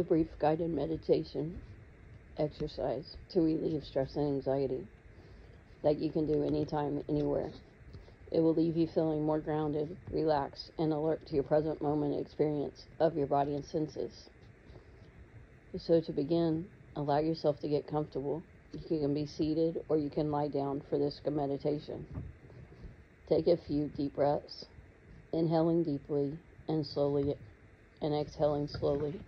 A brief guided meditation exercise to relieve stress and anxiety that you can do anytime, anywhere. It will leave you feeling more grounded, relaxed, and alert to your present moment experience of your body and senses. So, to begin, allow yourself to get comfortable. You can be seated or you can lie down for this meditation. Take a few deep breaths, inhaling deeply and slowly, and exhaling slowly.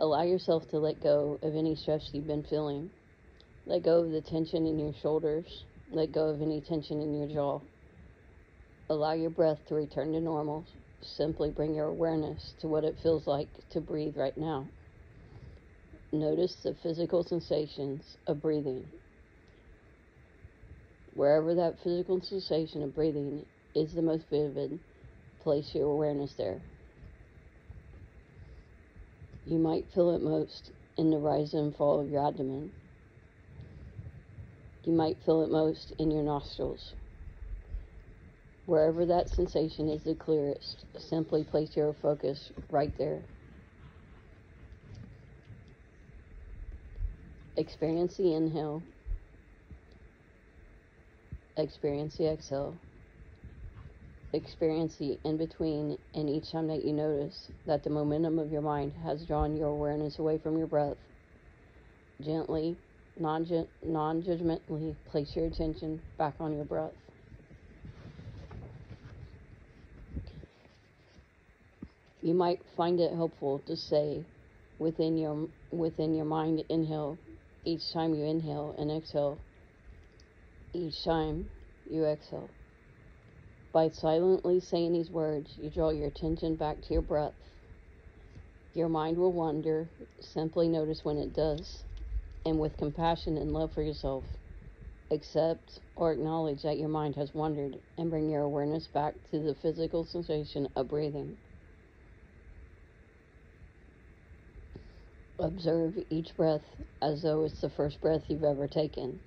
Allow yourself to let go of any stress you've been feeling. Let go of the tension in your shoulders. Let go of any tension in your jaw. Allow your breath to return to normal. Simply bring your awareness to what it feels like to breathe right now. Notice the physical sensations of breathing. Wherever that physical sensation of breathing is the most vivid, place your awareness there. You might feel it most in the rise and fall of your abdomen. You might feel it most in your nostrils. Wherever that sensation is the clearest, simply place your focus right there. Experience the inhale. Experience the exhale. Experience the in between, and each time that you notice that the momentum of your mind has drawn your awareness away from your breath, gently, non judgmentally place your attention back on your breath. You might find it helpful to say within your within your mind inhale each time you inhale and exhale, each time you exhale. By silently saying these words, you draw your attention back to your breath. Your mind will wander. Simply notice when it does. And with compassion and love for yourself, accept or acknowledge that your mind has wandered and bring your awareness back to the physical sensation of breathing. Observe each breath as though it's the first breath you've ever taken.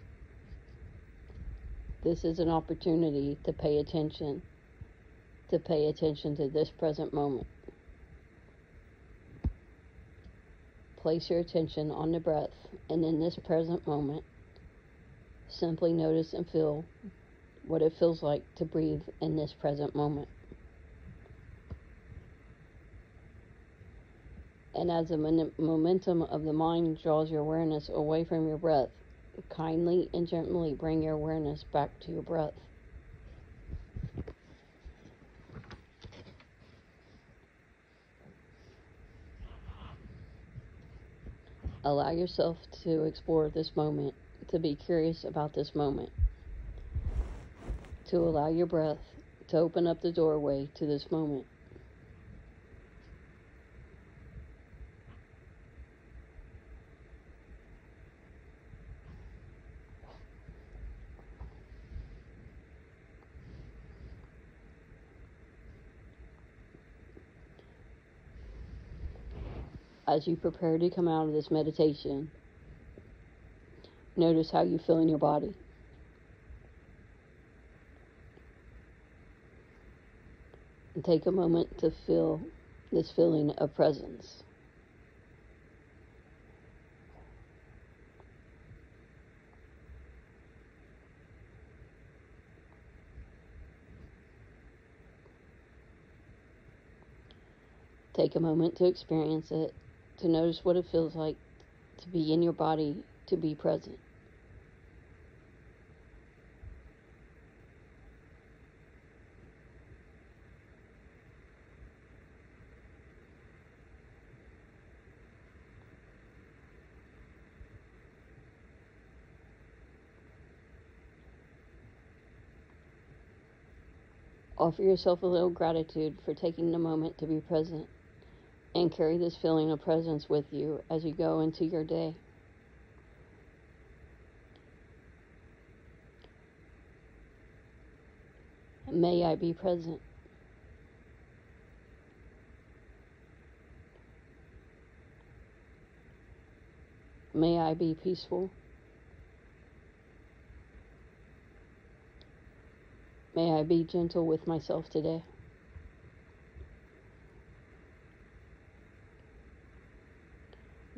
This is an opportunity to pay attention, to pay attention to this present moment. Place your attention on the breath, and in this present moment, simply notice and feel what it feels like to breathe in this present moment. And as the momentum of the mind draws your awareness away from your breath, kindly and gently bring your awareness back to your breath. Allow yourself to explore this moment, to be curious about this moment, to allow your breath to open up the doorway to this moment. As you prepare to come out of this meditation, notice how you feel in your body. And take a moment to feel this feeling of presence. Take a moment to experience it to notice what it feels like to be in your body, to be present. Offer yourself a little gratitude for taking the moment to be present and carry this feeling of presence with you as you go into your day. May I be present. May I be peaceful. May I be gentle with myself today.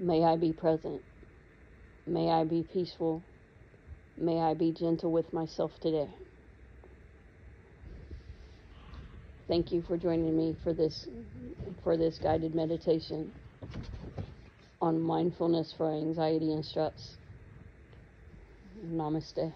May I be present. May I be peaceful. May I be gentle with myself today. Thank you for joining me for this for this guided meditation on mindfulness for anxiety and stress. Namaste.